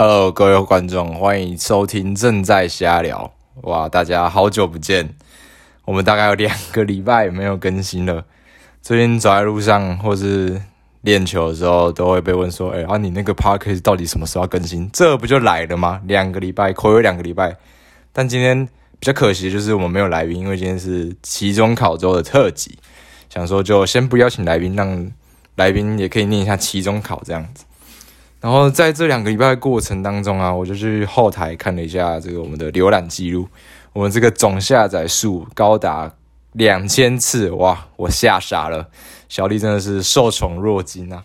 Hello，各位观众，欢迎收听正在瞎聊。哇，大家好久不见，我们大概有两个礼拜没有更新了。最近走在路上或是练球的时候，都会被问说：“哎、欸，啊，你那个 podcast 到底什么时候更新？”这不就来了吗？两个礼拜，暌违两个礼拜。但今天比较可惜的就是我们没有来宾，因为今天是期中考周的特辑，想说就先不邀请来宾，让来宾也可以念一下期中考这样子。然后在这两个礼拜的过程当中啊，我就去后台看了一下这个我们的浏览记录，我们这个总下载数高达两千次，哇，我吓傻了，小丽真的是受宠若惊啊！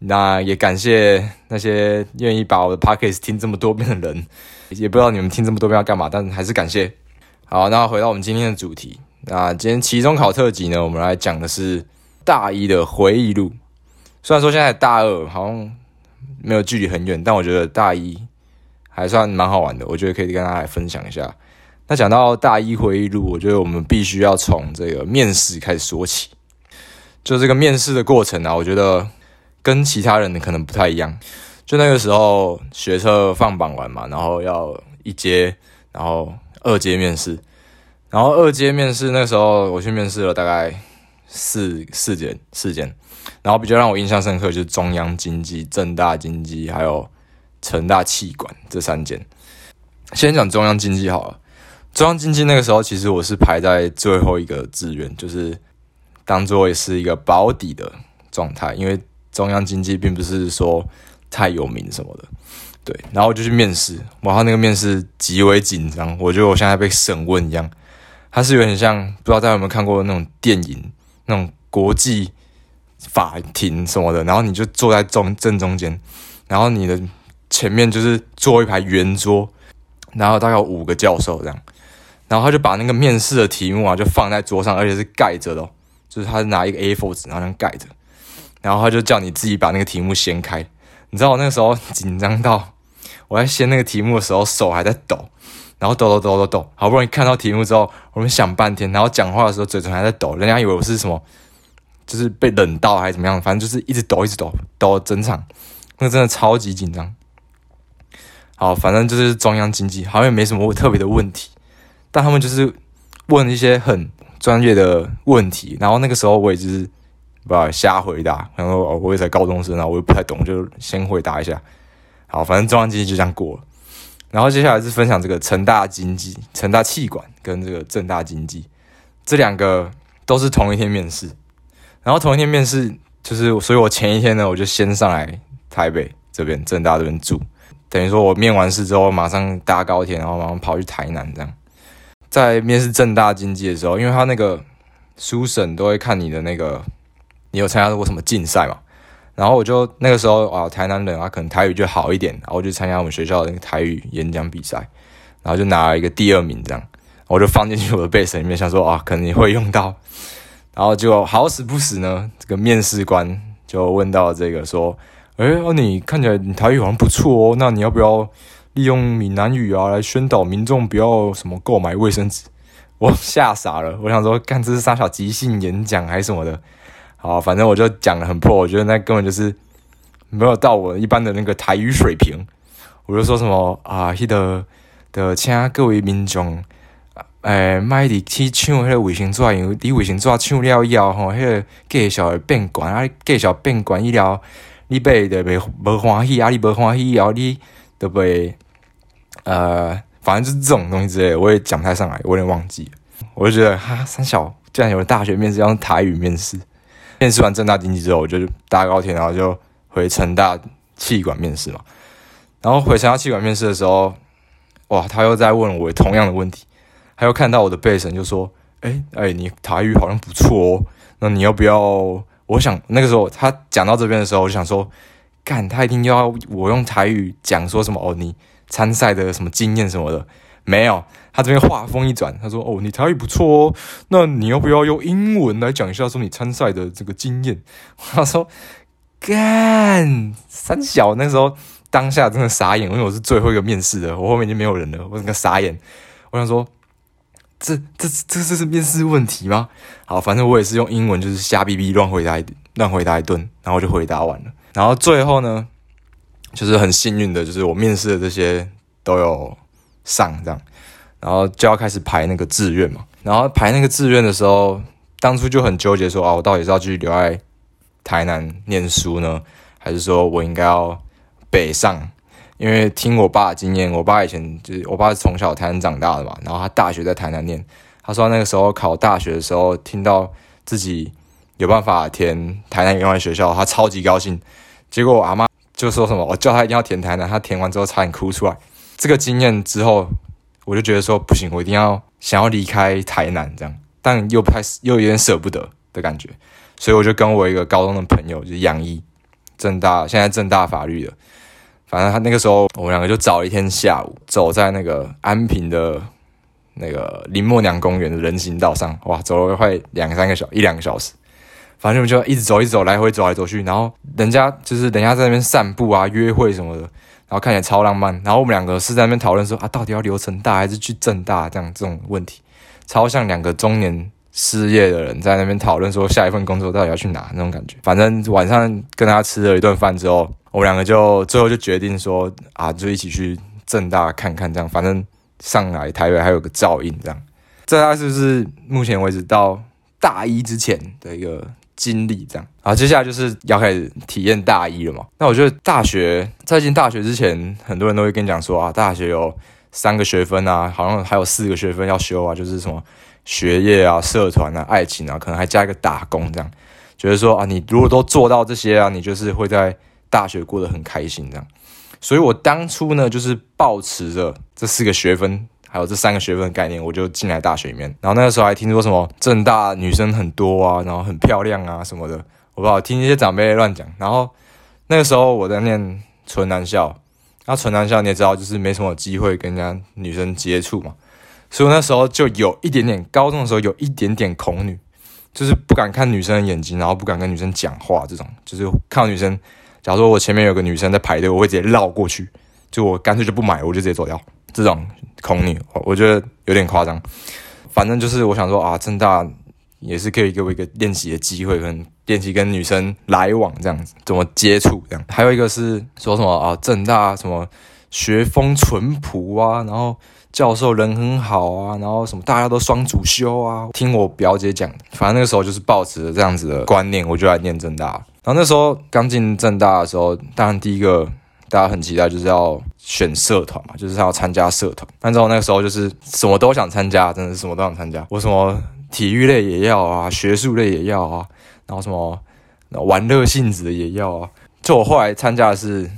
那也感谢那些愿意把我的 podcast 听这么多遍的人，也不知道你们听这么多遍要干嘛，但还是感谢。好，那回到我们今天的主题，那今天期中考特辑呢，我们来讲的是大一的回忆录。虽然说现在大二好像。没有距离很远，但我觉得大一还算蛮好玩的。我觉得可以跟大家来分享一下。那讲到大一回忆录，我觉得我们必须要从这个面试开始说起。就这个面试的过程啊，我觉得跟其他人可能不太一样。就那个时候学车放榜完嘛，然后要一阶，然后二阶面试，然后二阶面试那时候我去面试了大概四四间四间。然后比较让我印象深刻就是中央经济、正大经济还有成大企管这三间。先讲中央经济好了，中央经济那个时候其实我是排在最后一个志愿，就是当做也是一个保底的状态，因为中央经济并不是说太有名什么的。对，然后我就去面试，哇，他那个面试极为紧张，我觉得我现在被审问一样。他是有点像，不知道大家有没有看过那种电影，那种国际。法庭什么的，然后你就坐在中正中间，然后你的前面就是坐一排圆桌，然后大概有五个教授这样，然后他就把那个面试的题目啊就放在桌上，而且是盖着的，就是他拿一个 A4 纸然后这样盖着，然后他就叫你自己把那个题目掀开。你知道我那个时候紧张到我在掀那个题目的时候手还在抖，然后抖抖抖抖抖，好不容易看到题目之后，我们想半天，然后讲话的时候嘴唇还在抖，人家以为我是什么。就是被冷到还是怎么样，反正就是一直抖，一直抖，抖整场，那真的超级紧张。好，反正就是中央经济好像也没什么特别的问题，但他们就是问一些很专业的问题，然后那个时候我也就是不要瞎回答，然后我也才高中生啊，我又不太懂，就先回答一下。好，反正中央经济就这样过了。然后接下来是分享这个成大经济、成大气管跟这个正大经济这两个都是同一天面试。然后同一天面试，就是所以我前一天呢，我就先上来台北这边正大这边住，等于说我面完试之后马上搭高铁，然后马上跑去台南这样。在面试正大经济的时候，因为他那个书审都会看你的那个，你有参加过什么竞赛嘛？然后我就那个时候啊，台南人啊，可能台语就好一点，然后我就参加我们学校的那个台语演讲比赛，然后就拿了一个第二名这样，我就放进去我的备审里面，想说啊，可能你会用到。然后就好死不死呢，这个面试官就问到这个说：“哎，哦，你看起来你台语好像不错哦，那你要不要利用闽南语啊来宣导民众不要什么购买卫生纸？”我吓傻了，我想说，干这是啥小即兴演讲还是什么的？好，反正我就讲得很破，我觉得那根本就是没有到我一般的那个台语水平。我就说什么啊，记得的，请各位民众。诶，卖伫去抢迄个卫生纸，因为你卫生纸抢了以后，吼，迄个价钱会变悬，啊，价钱变悬以后，你买就袂无欢喜，啊，你无欢喜以后，你就袂，呃，反正就是这种东西之类，我也讲不太上来，我有点忘记。我就觉得，哈，三小竟然有大学面试要用台语面试，面试完正大经济之后，我就搭高铁，然后就回成大气管面试嘛。然后回成大气管面试的时候，哇，他又在问我同样的问题。他又看到我的备审，就说：“哎、欸、哎、你台语好像不错哦，那你要不要？”我想那个时候他讲到这边的时候，我就想说：“干，他一定要我用台语讲说什么哦？你参赛的什么经验什么的没有？他这边话锋一转，他说：‘哦，你台语不错哦，那你要不要用英文来讲一下说你参赛的这个经验？’ 他说：‘干，三小那时候当下真的傻眼，因为我是最后一个面试的，我后面已经没有人了，我整个傻眼。我想说。”这这这这是面试问题吗？好，反正我也是用英文，就是瞎逼逼乱回答一乱回答一顿，然后就回答完了。然后最后呢，就是很幸运的，就是我面试的这些都有上这样，然后就要开始排那个志愿嘛。然后排那个志愿的时候，当初就很纠结说，啊，我到底是要继续留在台南念书呢，还是说我应该要北上？因为听我爸的经验，我爸以前就是我爸是从小台南长大的嘛，然后他大学在台南念。他说那个时候考大学的时候，听到自己有办法填台南语言学校，他超级高兴。结果我阿妈就说什么，我叫他一定要填台南，他填完之后差点哭出来。这个经验之后，我就觉得说不行，我一定要想要离开台南这样，但又不太又有点舍不得的感觉，所以我就跟我一个高中的朋友，就是杨一，政大现在政大法律的。反正他那个时候，我们两个就找一天下午，走在那个安平的那个林默娘公园的人行道上，哇，走了快两三个小一两个小时。反正我们就一直走，一直走，来回走来走去。然后人家就是人家在那边散步啊、约会什么的，然后看起来超浪漫。然后我们两个是在那边讨论说啊，到底要留成大还是去政大这样这种问题，超像两个中年失业的人在那边讨论说下一份工作到底要去哪那种感觉。反正晚上跟他吃了一顿饭之后。我们两个就最后就决定说啊，就一起去政大看看，这样反正上来台北还有个照应，这样。这大概是不是目前为止到大一之前的一个经历？这样，好，接下来就是要开始体验大一了嘛。那我觉得大学在进大学之前，很多人都会跟你讲说啊，大学有三个学分啊，好像还有四个学分要修啊，就是什么学业啊、社团啊、爱情啊，可能还加一个打工，这样。觉得说啊，你如果都做到这些啊，你就是会在。大学过得很开心，这样，所以我当初呢，就是抱持着这四个学分，还有这三个学分的概念，我就进来大学里面。然后那个时候还听说什么政大女生很多啊，然后很漂亮啊什么的，我不知道，听一些长辈乱讲。然后那个时候我在念纯男校，那纯男校你也知道，就是没什么机会跟人家女生接触嘛，所以我那时候就有一点点，高中的时候有一点点恐女，就是不敢看女生的眼睛，然后不敢跟女生讲话，这种就是看到女生。假如说我前面有个女生在排队，我会直接绕过去，就我干脆就不买，我就直接走掉。这种恐女，我觉得有点夸张。反正就是我想说啊，政大也是可以给我一个练习的机会，跟练习跟女生来往这样子，怎么接触这样。还有一个是说什么啊，政大什么学风淳朴啊，然后教授人很好啊，然后什么大家都双主修啊。听我表姐讲，反正那个时候就是抱持着这样子的观念，我就来念政大。然后那时候刚进政大的时候，当然第一个大家很期待就是要选社团嘛，就是他要参加社团。但之后那个时候就是什么都想参加，真的是什么都想参加。我什么体育类也要啊，学术类也要啊，然后什么玩乐性质的也要啊。就我后来参加的是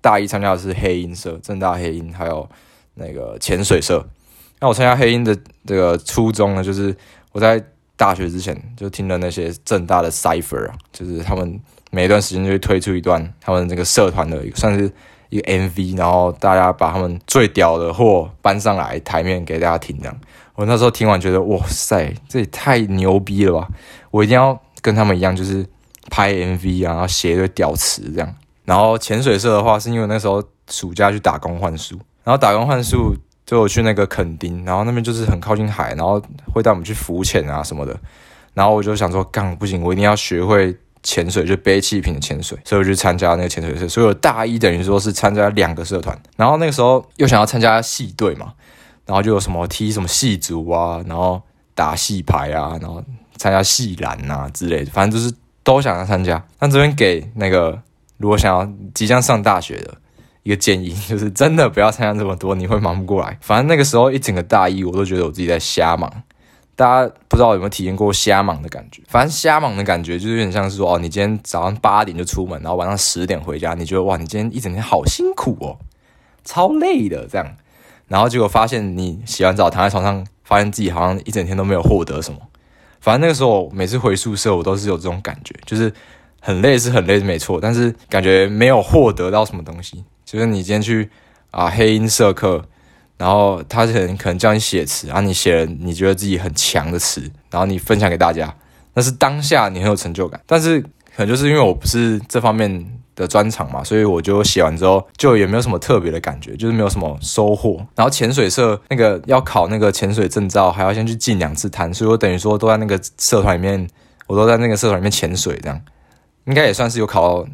大一参加的是黑鹰社，正大黑鹰，还有那个潜水社。那我参加黑鹰的这个初衷呢，就是我在。大学之前就听了那些正大的 Cypher 啊，就是他们每一段时间就会推出一段他们这个社团的算是一个 MV，然后大家把他们最屌的货搬上来台面给大家听这样。我那时候听完觉得哇塞，这也太牛逼了吧！我一定要跟他们一样，就是拍 MV 啊，然后写一堆屌词这样。然后潜水社的话，是因为那时候暑假去打工换宿，然后打工换宿。就我去那个垦丁，然后那边就是很靠近海，然后会带我们去浮潜啊什么的。然后我就想说，干不行，我一定要学会潜水，就背气瓶的潜水。所以我就参加那个潜水社。所以我大一等于说是参加两个社团。然后那个时候又想要参加系队嘛，然后就有什么踢什么系足啊，然后打系排啊，然后参加系篮啊之类的，反正就是都想要参加。那这边给那个如果想要即将上大学的。一个建议 就是真的不要参加这么多，你会忙不过来。反正那个时候一整个大一，我都觉得我自己在瞎忙。大家不知道有没有体验过瞎忙的感觉？反正瞎忙的感觉就是有点像是说，哦，你今天早上八点就出门，然后晚上十点回家，你觉得哇，你今天一整天好辛苦哦，超累的这样。然后结果发现你洗完澡躺在床上，发现自己好像一整天都没有获得什么。反正那个时候每次回宿舍，我都是有这种感觉，就是很累是很累是没错，但是感觉没有获得到什么东西。就是你今天去啊黑鹰社课，然后他可能可能叫你写词，然后你写了你觉得自己很强的词，然后你分享给大家，那是当下你很有成就感。但是可能就是因为我不是这方面的专长嘛，所以我就写完之后就也没有什么特别的感觉，就是没有什么收获。然后潜水社那个要考那个潜水证照，还要先去进两次滩，所以我等于说都在那个社团里面，我都在那个社团里面潜水，这样应该也算是有考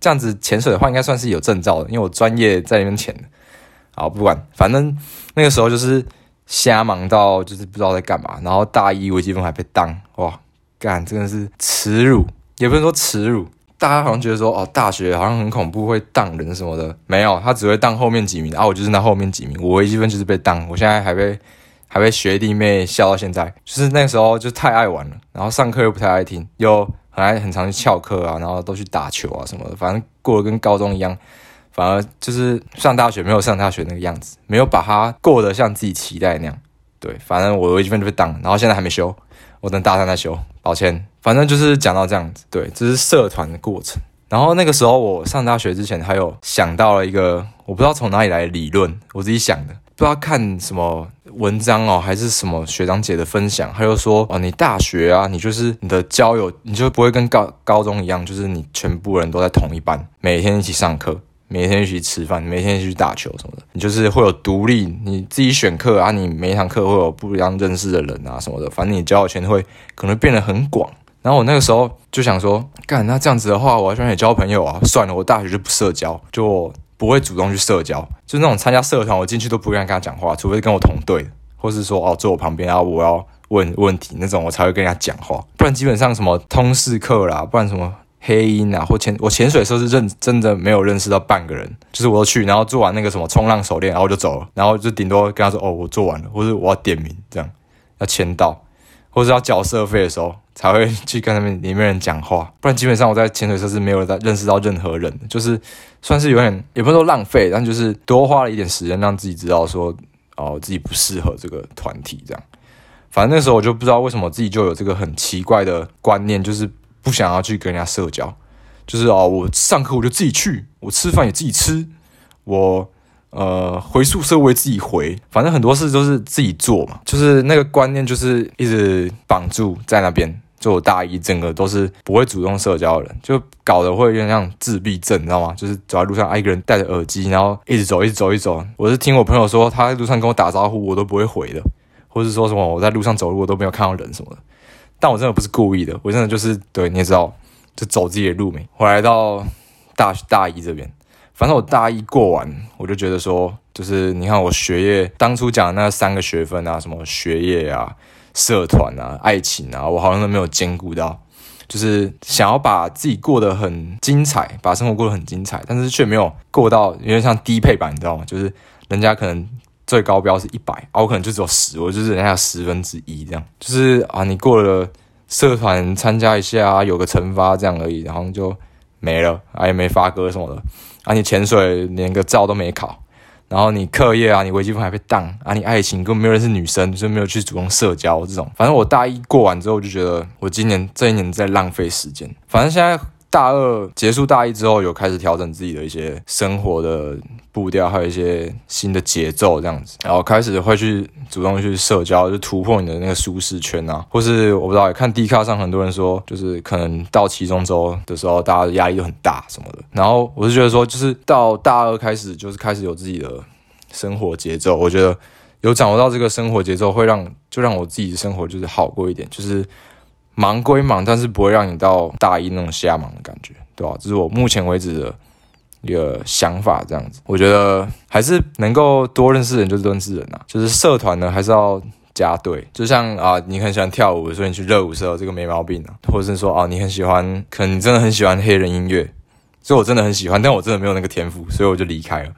这样子潜水的话，应该算是有证照的，因为我专业在那边潜的。好，不管，反正那个时候就是瞎忙到就是不知道在干嘛，然后大一微积分还被当，哇，干，真的是耻辱，也不能说耻辱。大家好像觉得说，哦，大学好像很恐怖，会当人什么的，没有，他只会当后面几名，啊，我就是那后面几名，我微积分就是被当，我现在还被还被学弟妹笑到现在，就是那个时候就太爱玩了，然后上课又不太爱听，又很爱很常去翘课啊，然后都去打球啊什么的，反正过得跟高中一样，反而就是上大学没有上大学那个样子，没有把它过得像自己期待那样，对，反正我微积分就被挡，然后现在还没修。我等大三再修，抱歉。反正就是讲到这样子，对，这是社团的过程。然后那个时候我上大学之前，还有想到了一个我不知道从哪里来的理论，我自己想的，不知道看什么文章哦，还是什么学长姐的分享，他就说哦，你大学啊，你就是你的交友，你就不会跟高高中一样，就是你全部人都在同一班，每天一起上课。每天一起吃饭，每天一起去打球什么的，你就是会有独立，你自己选课啊，你每一堂课会有不一样认识的人啊什么的，反正你交友圈会可能变得很广。然后我那个时候就想说，干，那这样子的话，我还想也交朋友啊，算了，我大学就不社交，就不会主动去社交，就那种参加社团，我进去都不会跟他讲话，除非跟我同队，或是说哦坐我旁边啊，我要问问题那种，我才会跟人家讲话，不然基本上什么通识课啦，不然什么。黑鹰啊，或潜我潜水的时候是认真的没有认识到半个人，就是我去，然后做完那个什么冲浪手链，然后我就走了，然后就顶多跟他说哦，我做完了，或者我要点名这样，要签到，或者要缴社费的时候才会去跟他们里面人讲话，不然基本上我在潜水社是没有在认识到任何人，就是算是有点也不是说浪费，但就是多花了一点时间让自己知道说哦自己不适合这个团体这样，反正那时候我就不知道为什么自己就有这个很奇怪的观念，就是。不想要去跟人家社交，就是哦，我上课我就自己去，我吃饭也自己吃，我呃回宿舍我也自己回，反正很多事都是自己做嘛。就是那个观念，就是一直绑住在那边。就我大一整个都是不会主动社交的人，就搞得会有点像自闭症，你知道吗？就是走在路上，一个人戴着耳机，然后一直走，一直走，一直走。我是听我朋友说，他在路上跟我打招呼，我都不会回的，或是说什么我在路上走路，我都没有看到人什么的。但我真的不是故意的，我真的就是对，你也知道，就走自己的路没。我来到大大一这边，反正我大一过完，我就觉得说，就是你看我学业当初讲的那三个学分啊，什么学业啊、社团啊、爱情啊，我好像都没有兼顾到，就是想要把自己过得很精彩，把生活过得很精彩，但是却没有过到有点像低配版，你知道吗？就是人家可能。最高标是一百，我可能就只有十，我就是人家十分之一这样，就是啊，你过了社团参加一下，有个惩罚这样而已，然后就没了，啊，也没发歌什么的，啊，你潜水连个照都没考，然后你课业啊，你微积分还被当，啊，你爱情根本没有认识女生，就没有去主动社交这种，反正我大一过完之后，我就觉得我今年这一年在浪费时间，反正现在。大二结束，大一之后有开始调整自己的一些生活的步调，还有一些新的节奏这样子，然后开始会去主动去社交，就突破你的那个舒适圈啊，或是我不知道，看 D 卡上很多人说，就是可能到期中周的时候，大家的压力都很大什么的。然后我是觉得说，就是到大二开始，就是开始有自己的生活节奏，我觉得有掌握到这个生活节奏，会让就让我自己的生活就是好过一点，就是。忙归忙，但是不会让你到大一那种瞎忙的感觉，对吧？这是我目前为止的一个想法，这样子。我觉得还是能够多认识人就是认识人啊，就是社团呢还是要加对。就像啊，你很喜欢跳舞，所以你去热舞社，这个没毛病啊。或者是说啊，你很喜欢，可能你真的很喜欢黑人音乐，所以我真的很喜欢，但我真的没有那个天赋，所以我就离开了。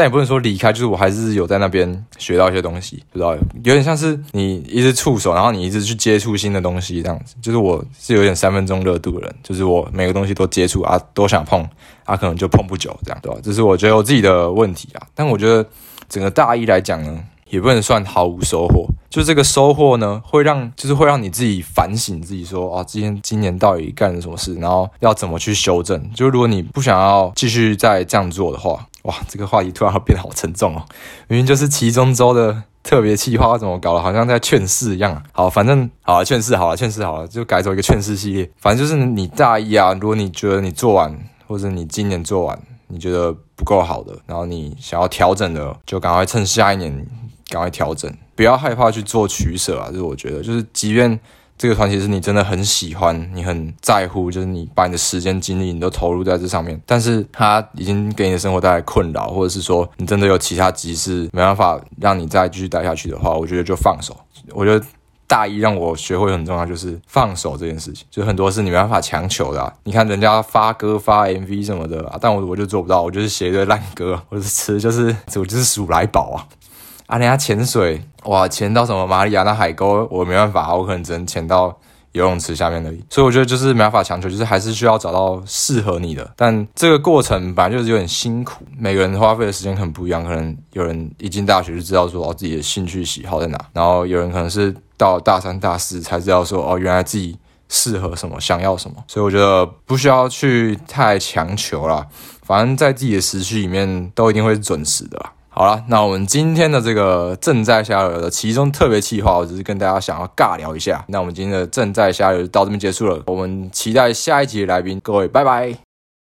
但也不能说离开，就是我还是有在那边学到一些东西，知道有点像是你一直触手，然后你一直去接触新的东西这样子。就是我是有点三分钟热度的人，就是我每个东西都接触啊，都想碰啊，可能就碰不久这样，对吧？这是我觉得我自己的问题啊。但我觉得整个大一来讲呢，也不能算毫无收获。就这个收获呢，会让就是会让你自己反省自己说，说啊，今天今年到底干了什么事，然后要怎么去修正。就如果你不想要继续再这样做的话。哇，这个话题突然变得好沉重哦！明明就是期中周的特别企划，怎么搞得好像在劝世一样？好，反正好了，劝世好了，劝世好了，就改走一个劝世系列。反正就是你大一啊，如果你觉得你做完，或者你今年做完，你觉得不够好的，然后你想要调整的，就赶快趁下一年赶快调整，不要害怕去做取舍啊！就是我觉得，就是即便这个团体是你真的很喜欢，你很在乎，就是你把你的时间精力你都投入在这上面，但是它已经给你的生活带来困扰，或者是说你真的有其他急事没办法让你再继续待下去的话，我觉得就放手。我觉得大一让我学会很重要，就是放手这件事情，就很多事你没办法强求的。你看人家发歌发 MV 什么的，但我我就做不到，我就是写一堆烂歌，或者是吃就是我就是鼠来宝啊。啊，人家潜水哇，潜到什么马里亚纳海沟，我没办法，我可能只能潜到游泳池下面而已。所以我觉得就是没办法强求，就是还是需要找到适合你的。但这个过程本来就是有点辛苦，每个人花费的时间很不一样。可能有人一进大学就知道说哦自己的兴趣喜好在哪，然后有人可能是到大三大四才知道说哦原来自己适合什么，想要什么。所以我觉得不需要去太强求啦，反正在自己的时区里面都一定会准时的啦。好了，那我们今天的这个正在下流的其中特别企划，我只是跟大家想要尬聊一下。那我们今天的正在下流就到这边结束了，我们期待下一集的来宾，各位拜拜。